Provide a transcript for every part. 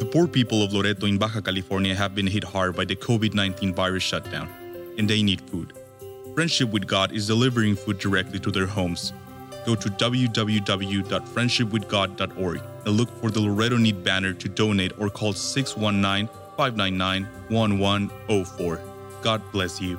The poor people of Loreto in Baja California have been hit hard by the COVID 19 virus shutdown, and they need food. Friendship with God is delivering food directly to their homes. Go to www.friendshipwithgod.org and look for the Loreto Need banner to donate or call 619 599 1104. God bless you.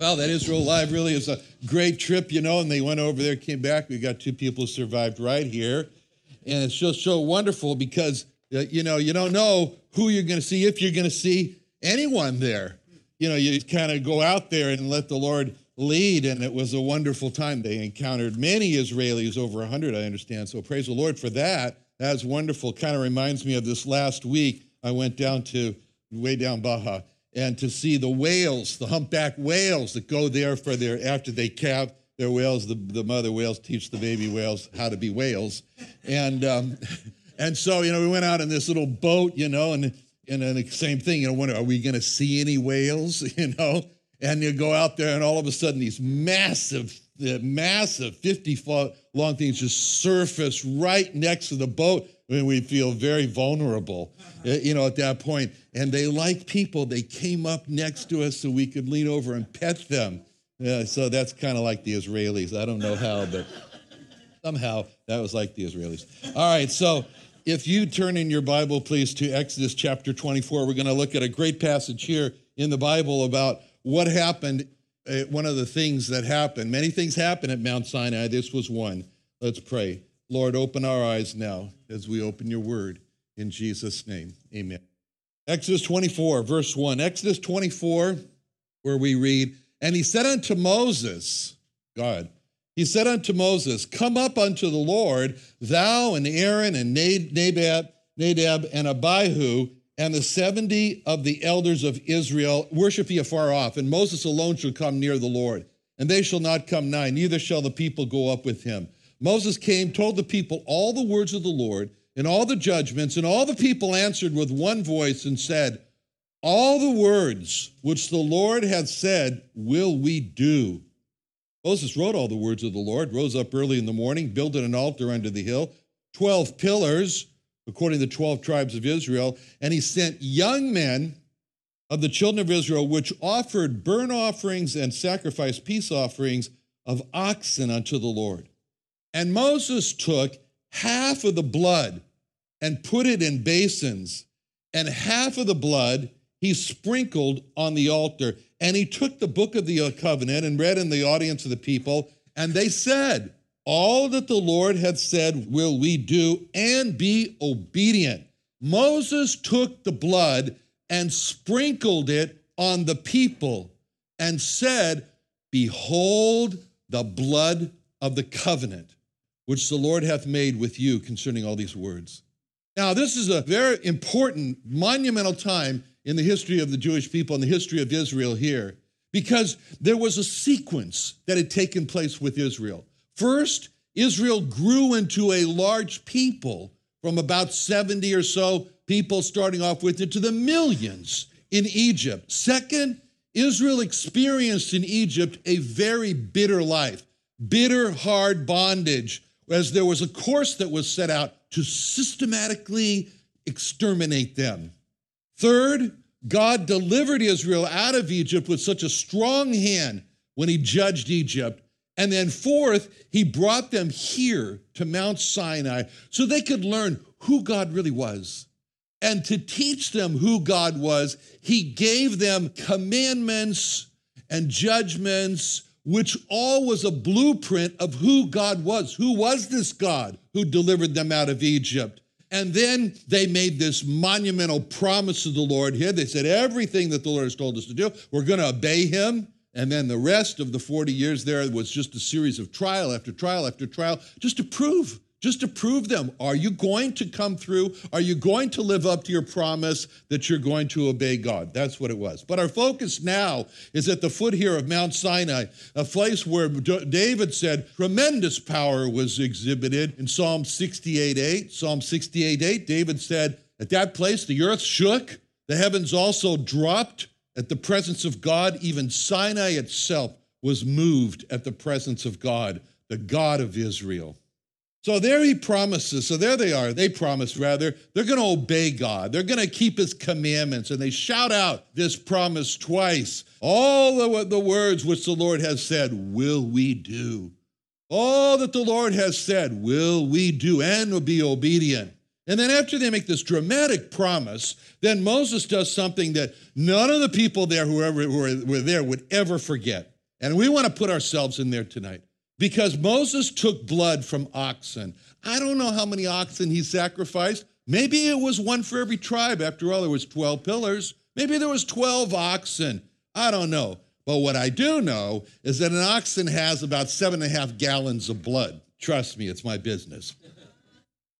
Well, that Israel Live really is a great trip, you know, and they went over there, came back. We got two people who survived right here. And it's just so wonderful because, uh, you know, you don't know who you're going to see, if you're going to see anyone there. You know, you kind of go out there and let the Lord lead, and it was a wonderful time. They encountered many Israelis, over 100, I understand. So praise the Lord for that. That's wonderful. Kind of reminds me of this last week. I went down to way down Baja and to see the whales, the humpback whales that go there for their, after they calve their whales, the, the mother whales teach the baby whales how to be whales. And, um, and so, you know, we went out in this little boat, you know, and, and then the same thing, you know, when, are we going to see any whales, you know? And you go out there and all of a sudden these massive, the massive 50 foot long things just surface right next to the boat when we feel very vulnerable, eh, you know, at that point. And they, like people, they came up next to us so we could lean over and pet them. Yeah, so that's kind of like the Israelis. I don't know how, but somehow that was like the Israelis. All right, so if you turn in your Bible, please, to Exodus chapter 24, we're going to look at a great passage here in the Bible about what happened. Uh, one of the things that happened, many things happened at Mount Sinai. This was one. Let's pray. Lord, open our eyes now as we open your word. In Jesus' name, amen. Exodus 24, verse 1. Exodus 24, where we read, And he said unto Moses, God, he said unto Moses, Come up unto the Lord, thou and Aaron and Nadab, Nadab and Abihu, and the 70 of the elders of Israel, worship ye afar off, and Moses alone shall come near the Lord. And they shall not come nigh, neither shall the people go up with him. Moses came, told the people all the words of the Lord and all the judgments, and all the people answered with one voice and said, All the words which the Lord hath said will we do. Moses wrote all the words of the Lord, rose up early in the morning, builded an altar under the hill, 12 pillars, according to the 12 tribes of Israel, and he sent young men of the children of Israel, which offered burnt offerings and sacrificed peace offerings of oxen unto the Lord. And Moses took half of the blood and put it in basins, and half of the blood he sprinkled on the altar. And he took the book of the covenant and read in the audience of the people, and they said, All that the Lord had said will we do and be obedient. Moses took the blood and sprinkled it on the people and said, Behold the blood of the covenant which the Lord hath made with you concerning all these words. Now, this is a very important, monumental time in the history of the Jewish people and the history of Israel here, because there was a sequence that had taken place with Israel. First, Israel grew into a large people from about 70 or so people starting off with into the millions in Egypt. Second, Israel experienced in Egypt a very bitter life, bitter, hard bondage as there was a course that was set out to systematically exterminate them. Third, God delivered Israel out of Egypt with such a strong hand when he judged Egypt. And then, fourth, he brought them here to Mount Sinai so they could learn who God really was. And to teach them who God was, he gave them commandments and judgments, which all was a blueprint of who God was. Who was this God who delivered them out of Egypt? And then they made this monumental promise to the Lord here. They said, Everything that the Lord has told us to do, we're going to obey him. And then the rest of the 40 years there was just a series of trial after trial after trial, just to prove just to prove them. Are you going to come through? Are you going to live up to your promise that you're going to obey God? That's what it was. But our focus now is at the foot here of Mount Sinai, a place where David said tremendous power was exhibited in Psalm 68 8. Psalm 68 8, David said, At that place the earth shook, the heavens also dropped at the presence of God. Even Sinai itself was moved at the presence of God, the God of Israel. So there he promises. So there they are. They promise, rather. They're going to obey God. They're going to keep his commandments. And they shout out this promise twice. All the, words which the Lord has said, will we do. All that the Lord has said, will we do and will be obedient. And then after they make this dramatic promise, then Moses does something that none of the people there, whoever were there, would ever forget. And we want to put ourselves in there tonight because Moses took blood from oxen. I don't know how many oxen he sacrificed. Maybe it was one for every tribe. After all, there was 12 pillars. Maybe there was 12 oxen. I don't know. But what I do know is that an oxen has about seven and a half gallons of blood. Trust me, it's my business.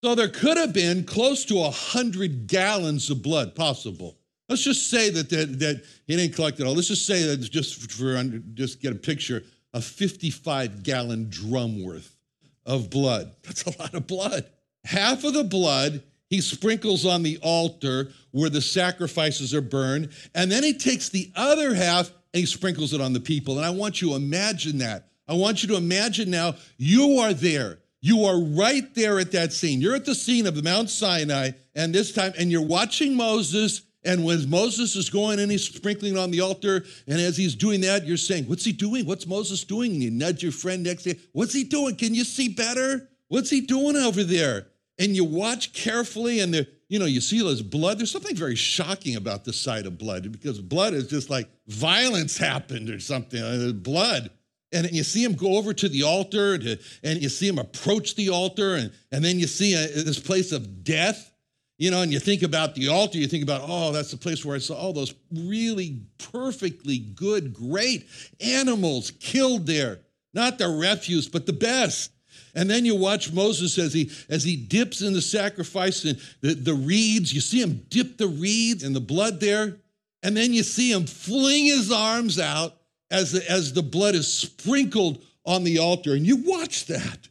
So there could have been close to a hundred gallons of blood possible. Let's just say that, that, that he didn't collect it all. Let's just say that just for just get a picture a 55 gallon drum worth of blood. That's a lot of blood. Half of the blood he sprinkles on the altar where the sacrifices are burned, and then he takes the other half and he sprinkles it on the people. And I want you to imagine that. I want you to imagine now you are there. You are right there at that scene. You're at the scene of the Mount Sinai, and this time, and you're watching Moses and when Moses is going and he's sprinkling on the altar, and as he's doing that, you're saying, What's he doing? What's Moses doing? And you nudge your friend next to you, What's he doing? Can you see better? What's he doing over there? And you watch carefully, and the, you know, you see this blood. There's something very shocking about the sight of blood because blood is just like violence happened or something. Uh, blood. And you see him go over to the altar, to, and you see him approach the altar, and, and then you see a, uh, this place of death you know, and you think about the altar, you think about, oh, that's the place where I saw all those really perfectly good, great animals killed there. Not the refuse, but the best. And then you watch Moses as he as he dips in the sacrifice and the, the reeds. You see him dip the reeds in the blood there. And then you see him fling his arms out as the, as the blood is sprinkled on the altar. And you watch that.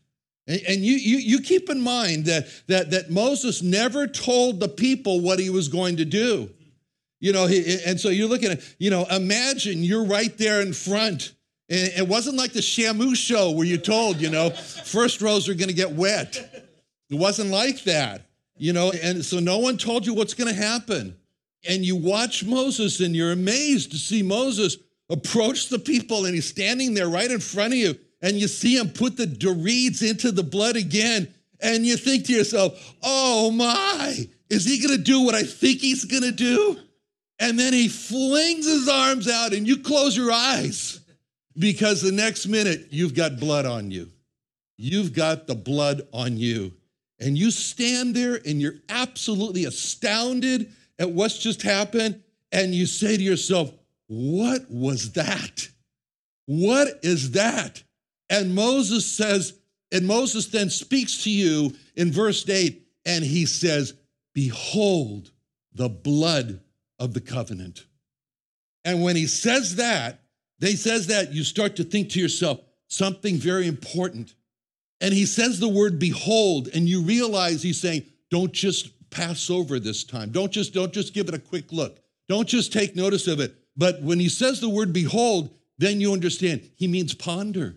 And you, you, you keep in mind that, that, that Moses never told the people what he was going to do. You know, he, and so you're looking at, you know, imagine you're right there in front. And it wasn't like the Shamu show where you told, you know, first rows are going to get wet. It wasn't like that, you know, and so no one told you what's going to happen. And you watch Moses and you're amazed to see Moses approach the people and he's standing there right in front of you and you see him put the reeds into the blood again, and you think to yourself, oh my, is he gonna do what I think he's gonna do? And then he flings his arms out, and you close your eyes because the next minute you've got blood on you. You've got the blood on you. And you stand there and you're absolutely astounded at what's just happened. And you say to yourself, What was that? What is that? And Moses says, and Moses then speaks to you in verse 8, and he says, Behold the blood of the covenant. And when he says that, they says that, you start to think to yourself, something very important. And he says the word behold, and you realize he's saying, don't just pass over this time. Don't just, don't just give it a quick look. Don't just take notice of it. But when he says the word behold, then you understand he means ponder.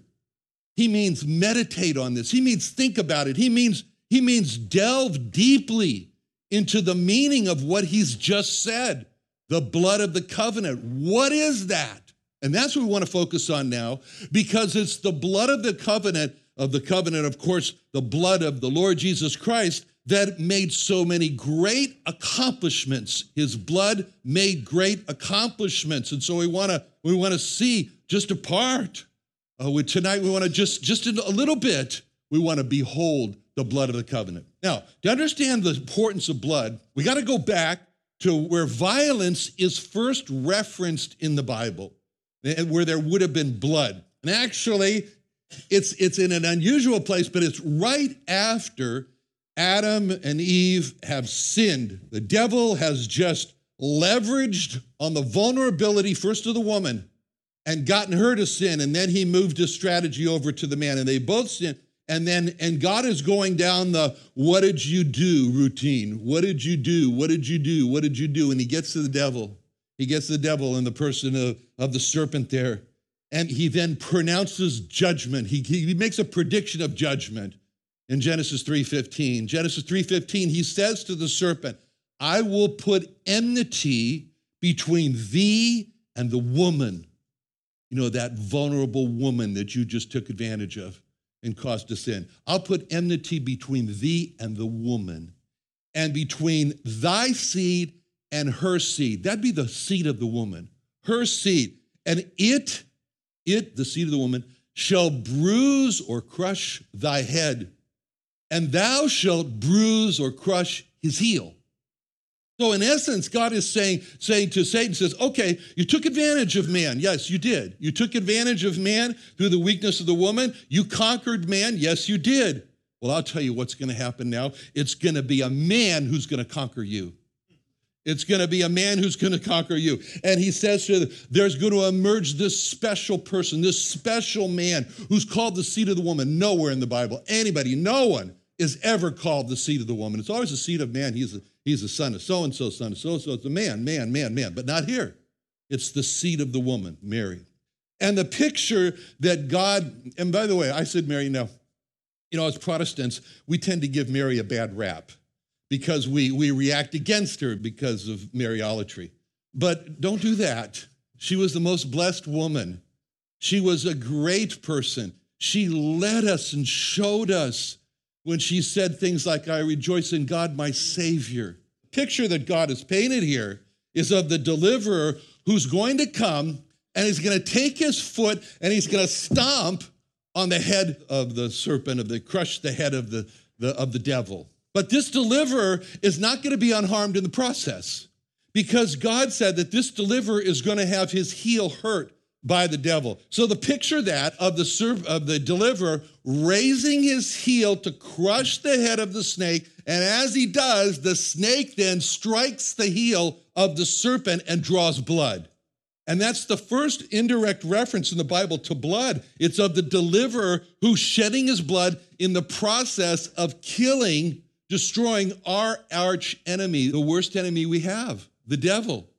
He means meditate on this. He means think about it. He means he means delve deeply into the meaning of what he's just said. The blood of the covenant. What is that? And that's what we want to focus on now because it's the blood of the covenant, of the covenant, of course, the blood of the Lord Jesus Christ that made so many great accomplishments. His blood made great accomplishments. And so we want to we want to see just a part. Uh, we, tonight we want to just just a little bit we want to behold the blood of the covenant. Now, to understand the importance of blood, we got to go back to where violence is first referenced in the Bible, and where there would have been blood. And actually, it's, it's in an unusual place, but it's right after Adam and Eve have sinned. The devil has just leveraged on the vulnerability first of the woman and gotten her to sin, and then he moved his strategy over to the man, and they both sin. And then and god is going down the what did you do? routine. What did you do? What did you do? What did you do? And he gets to the devil. He gets the devil in the person of, of the serpent there. And he then pronounces judgment. He, he makes a prediction of judgment in genesis 3.15 genesis 3.15 he says to the serpent i will put enmity between thee and the woman you know that vulnerable woman that you just took advantage of and caused to sin. I'll put enmity between thee and the woman, and between thy seed and her seed. That'd be the seed of the woman, her seed. And it, it, the seed of the woman, shall bruise or crush thy head, and thou shalt bruise or crush his heel. So in essence, God is saying, saying to Satan, says, okay, you took advantage of man. Yes, you did. You took advantage of man through the weakness of the woman. You conquered man. Yes, you did. Well, I'll tell you what's going to happen now. It's going to be a man who's going to conquer you. It's going to be a man who's going to conquer you. And he says to them, there's going to emerge this special person, this special man who's called the seed of the woman. Nowhere in the Bible, anybody, no one is ever called the seed of the woman. It's always the seed of man. He's a, he's the son of so and so, son of so and so. It's a man, man, man, man, but not here. It's the seed of the woman, Mary. And the picture that God, and by the way, I said Mary, no. You know, as Protestants, we tend to give Mary a bad rap because we, we react against her because of Mariolatry. But don't do that. She was the most blessed woman. She was a great person. She led us and showed us when she said things like, I rejoice in God, my Savior. Picture that God has painted here is of the deliverer who's going to come and he's going to take his foot and he's going to stomp on the head of the serpent, of the crush the head of the, the, of the devil. But this deliverer is not going to be unharmed in the process because God said that this deliverer is going to have his heel hurt by the devil. So the picture that of the serv- of the deliverer raising his heel to crush the head of the snake, and as he does, the snake then strikes the heel of the serpent and draws blood. And that's the first indirect reference in the Bible to blood. It's of the deliverer who's shedding his blood in the process of killing, destroying our arch enemy, the worst enemy we have, the devil.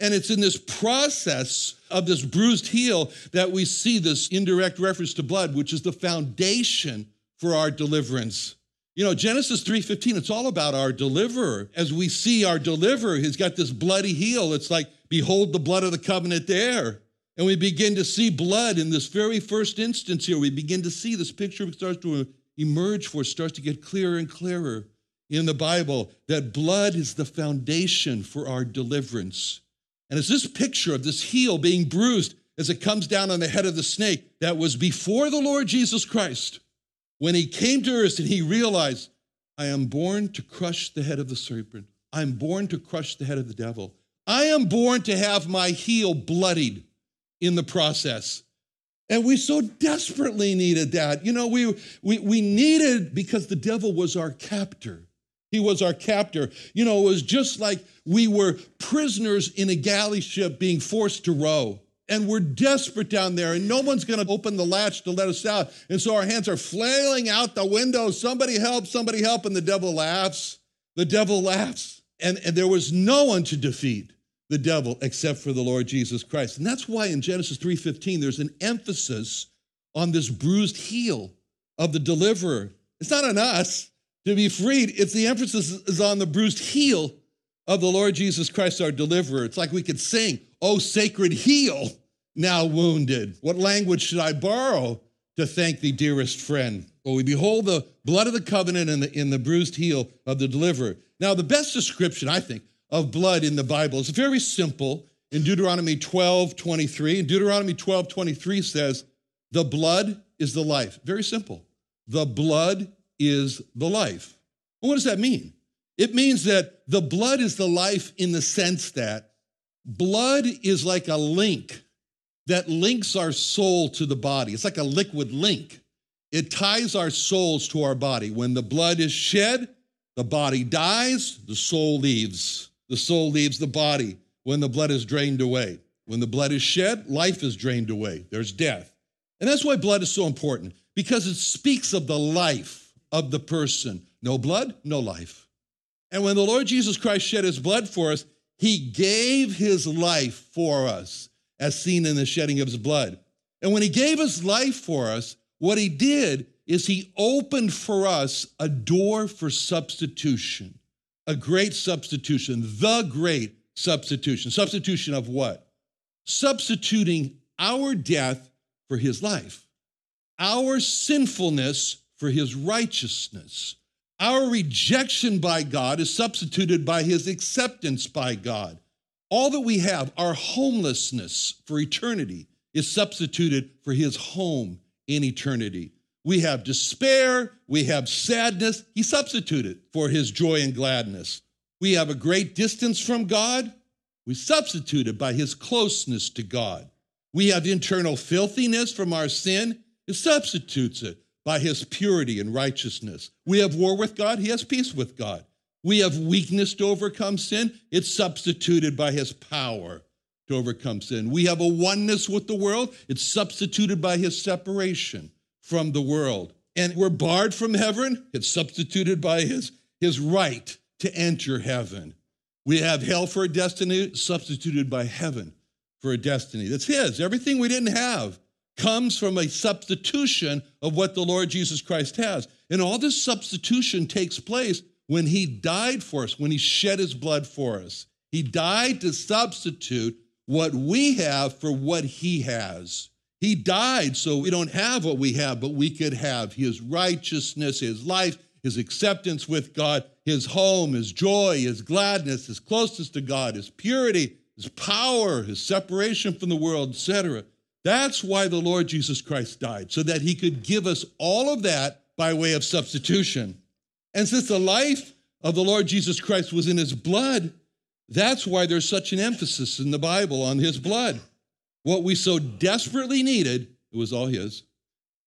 And it's in this process of this bruised heel that we see this indirect reference to blood, which is the foundation for our deliverance. You know, Genesis 3:15, it's all about our deliverer. As we see our deliverer, he's got this bloody heel. It's like, behold the blood of the covenant there. And we begin to see blood in this very first instance here. We begin to see this picture starts to emerge for us, starts to get clearer and clearer in the Bible that blood is the foundation for our deliverance. And it's this picture of this heel being bruised as it comes down on the head of the snake that was before the Lord Jesus Christ when he came to earth and he realized, I am born to crush the head of the serpent. I am born to crush the head of the devil. I am born to have my heel bloodied in the process. And we so desperately needed that. You know, we, we, we needed because the devil was our captor. He was our captor. You know, it was just like we were prisoners in a galley ship being forced to row. And we're desperate down there, and no one's going to open the latch to let us out. And so our hands are flailing out the window. Somebody help, somebody help. And the devil laughs. The devil laughs. And, and there was no one to defeat the devil except for the Lord Jesus Christ. And that's why in Genesis 3:15 there's an emphasis on this bruised heel of the deliverer. It's not on us to be freed. It's the emphasis is on the bruised heel of the Lord Jesus Christ, our deliverer. It's like we could sing, Oh, sacred heel, now wounded. What language should I borrow to thank thee, dearest friend? Well, we behold the blood of the covenant in the, in the bruised heel of the deliverer. Now, the best description, I think, of blood in the Bible is very simple in Deuteronomy 12 23. And Deuteronomy 12 23 says, The blood is the life. Very simple. The blood is the life. What does that mean? It means that the blood is the life in the sense that blood is like a link that links our soul to the body. It's like a liquid link. It ties our souls to our body. When the blood is shed, the body dies, the soul leaves. The soul leaves the body when the blood is drained away. When the blood is shed, life is drained away. There's death. And that's why blood is so important, because it speaks of the life of the person. No blood, no life. And when the Lord Jesus Christ shed his blood for us, he gave his life for us, as seen in the shedding of his blood. And when he gave his life for us, what he did is he opened for us a door for substitution, a great substitution, the great substitution. Substitution of what? Substituting our death for his life, our sinfulness for his righteousness. Our rejection by God is substituted by his acceptance by God. All that we have, our homelessness for eternity, is substituted for his home in eternity. We have despair, we have sadness. He substituted for his joy and gladness. We have a great distance from God. We substituted by his closeness to God. We have internal filthiness from our sin. He substitutes it by his purity and righteousness. We have war with God. He has peace with God. We have weakness to overcome sin. It's substituted by his power to overcome sin. We have a oneness with the world. It's substituted by his separation from the world. And we're barred from heaven. It's substituted by his, his right to enter heaven. We have hell for a destiny, substituted by heaven for a destiny. That's his. Everything we didn't have comes from a substitution of what the Lord Jesus Christ has. And all this substitution takes place when he died for us, when he shed his blood for us. He died to substitute what we have for what he has. He died so we don't have what we have, but we could have his righteousness, his life, his acceptance with God, his home, his joy, his gladness, his closeness to God, his purity, his power, his separation from the world, etc. That's why the Lord Jesus Christ died, so that he could give us all of that by way of substitution. And since the life of the Lord Jesus Christ was in his blood, that's why there's such an emphasis in the Bible on his blood. What we so desperately needed, it was all his,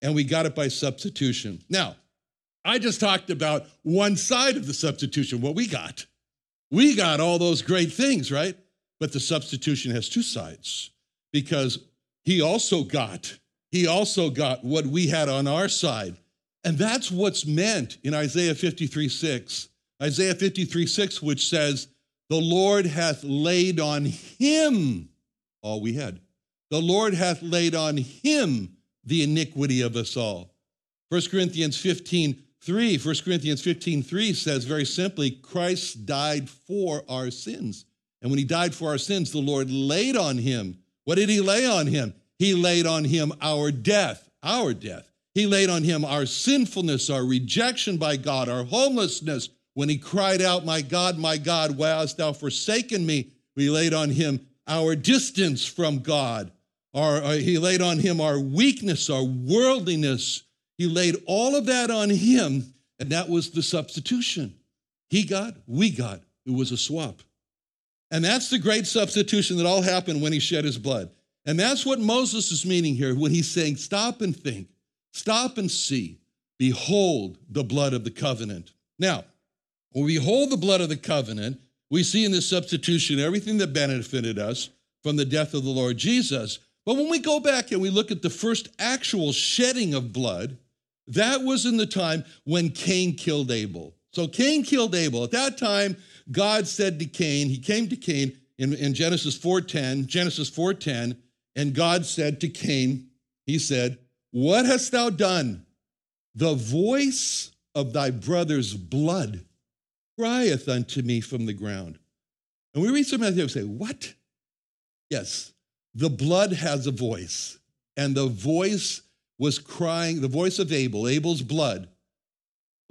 and we got it by substitution. Now, I just talked about one side of the substitution, what we got. We got all those great things, right? But the substitution has two sides because he also got, he also got what we had on our side. And that's what's meant in Isaiah 53 6. Isaiah 53 6, which says, the Lord hath laid on him all we had. The Lord hath laid on him the iniquity of us all. 1 Corinthians 15, 3, 1 Corinthians 15, 3 says very simply, Christ died for our sins. And when he died for our sins, the Lord laid on him. What did he lay on him? He laid on him our death, our death. He laid on him our sinfulness, our rejection by God, our homelessness, when he cried out, My God, my God, why hast thou forsaken me? We laid on him our distance from God. Our, uh, he laid on him our weakness, our worldliness. He laid all of that on him, and that was the substitution. He got, we got. It was a swap. And that's the great substitution that all happened when he shed his blood. And that's what Moses is meaning here when he's saying, Stop and think, stop and see. Behold the blood of the covenant. Now, when we hold the blood of the covenant, we see in this substitution everything that benefited us from the death of the Lord Jesus. But when we go back and we look at the first actual shedding of blood, that was in the time when Cain killed Abel. So Cain killed Abel. At that time, God said to Cain, he came to Cain in, in Genesis 4:10, Genesis 4:10, and God said to Cain, he said, What hast thou done? The voice of thy brother's blood crieth unto me from the ground. And we read some of and say, What? Yes, the blood has a voice, and the voice was crying, the voice of Abel, Abel's blood,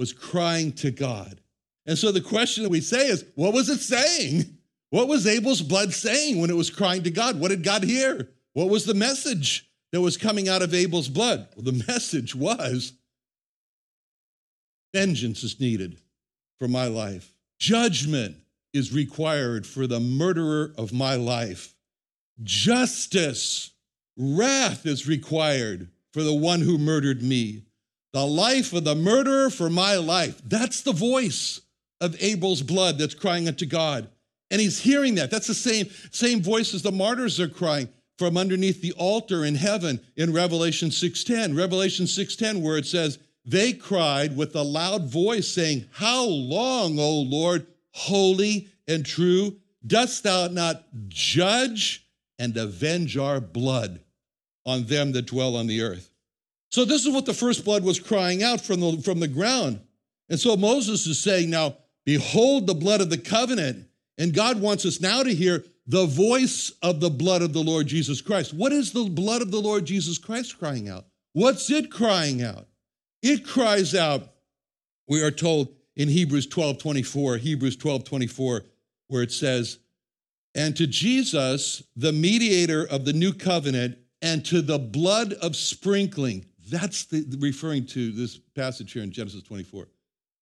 was crying to God. And so the question that we say is, what was it saying? What was Abel's blood saying when it was crying to God? What did God hear? What was the message that was coming out of Abel's blood? Well, the message was vengeance is needed for my life, judgment is required for the murderer of my life, justice, wrath is required for the one who murdered me. The life of the murderer for my life. That's the voice of Abel's blood that's crying unto God. And he's hearing that. That's the same, same voice as the martyrs are crying from underneath the altar in heaven in Revelation 6:10. Revelation 6:10, where it says, they cried with a loud voice, saying, How long, O Lord, holy and true, dost thou not judge and avenge our blood on them that dwell on the earth? So, this is what the first blood was crying out from the, from the ground. And so Moses is saying, Now, behold the blood of the covenant. And God wants us now to hear the voice of the blood of the Lord Jesus Christ. What is the blood of the Lord Jesus Christ crying out? What's it crying out? It cries out, we are told in Hebrews 12 24, Hebrews 12 24, where it says, And to Jesus, the mediator of the new covenant, and to the blood of sprinkling. That's the, referring to this passage here in Genesis 24.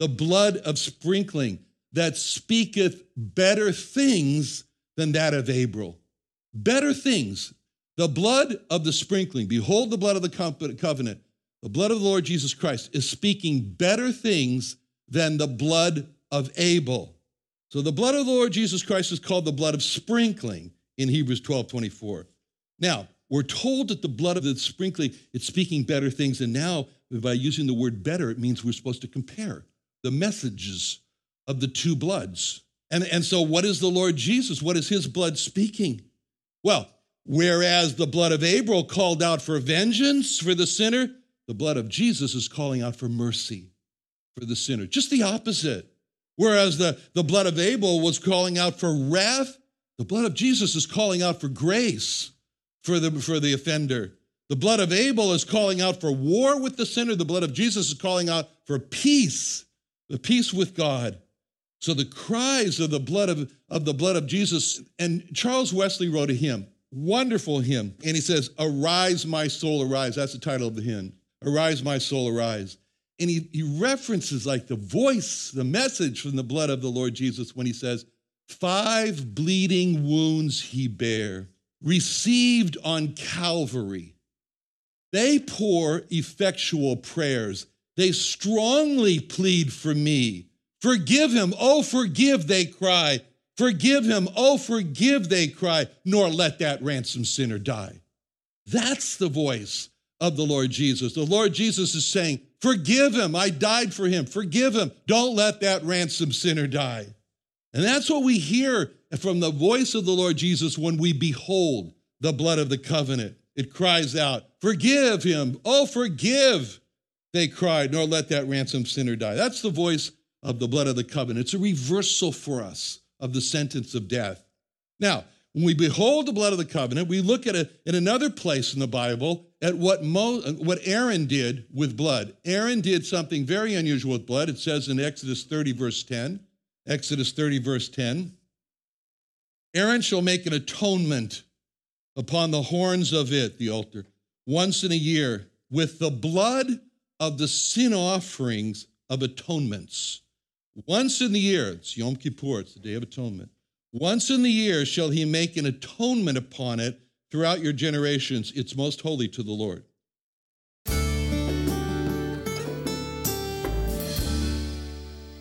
The blood of sprinkling that speaketh better things than that of Abel. Better things. The blood of the sprinkling. Behold the blood of the covenant the blood of the Lord Jesus Christ is speaking better things than the blood of Abel. So the blood of the Lord Jesus Christ is called the blood of sprinkling in Hebrews 12 24. Now, we're told that the blood of the sprinkling, it's speaking better things. And now, by using the word better, it means we're supposed to compare the messages of the two bloods. And, and so, what is the Lord Jesus? What is his blood speaking? Well, whereas the blood of Abel called out for vengeance for the sinner, the blood of Jesus is calling out for mercy for the sinner. Just the opposite. Whereas the, the blood of Abel was calling out for wrath, the blood of Jesus is calling out for grace for the, for the offender. The blood of Abel is calling out for war with the sinner. The blood of Jesus is calling out for peace, the peace with God. So the cries of the blood of, of the blood of Jesus, and Charles Wesley wrote a hymn, wonderful hymn, and he says, Arise, my soul, arise. That's the title of the hymn. Arise, my soul, arise. And he, he references like the voice, the message from the blood of the Lord Jesus when he says, Five bleeding wounds he bare, received on Calvary. They pour effectual prayers. They strongly plead for me. Forgive him, oh, forgive, they cry. Forgive him, oh, forgive, they cry, nor let that ransom sinner die. That's the voice of the Lord Jesus. The Lord Jesus is saying, Forgive him. I died for him. Forgive him. Don't let that ransom sinner die. And that's what we hear from the voice of the Lord Jesus when we behold the blood of the covenant. It cries out, Forgive him. Oh, forgive. They cried, nor let that ransom sinner die. That's the voice of the blood of the covenant. It's a reversal for us of the sentence of death. Now, when we behold the blood of the covenant, we look at it in another place in the Bible at what, Mo, what Aaron did with blood. Aaron did something very unusual with blood. It says in Exodus 30, verse 10, Exodus 30, verse 10, Aaron shall make an atonement upon the horns of it, the altar, once in a year with the blood of the sin offerings of atonements. Once in the year, it's Yom Kippur, it's the Day of Atonement. Once in the year shall he make an atonement upon it throughout your generations. It's most holy to the Lord.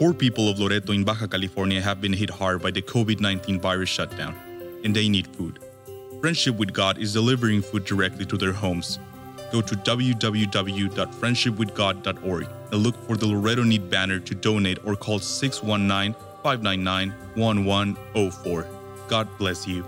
Poor people of Loreto in Baja California have been hit hard by the COVID 19 virus shutdown, and they need food. Friendship with God is delivering food directly to their homes. Go to www.friendshipwithgod.org and look for the Loreto Need banner to donate or call 619 599 1104. God bless you.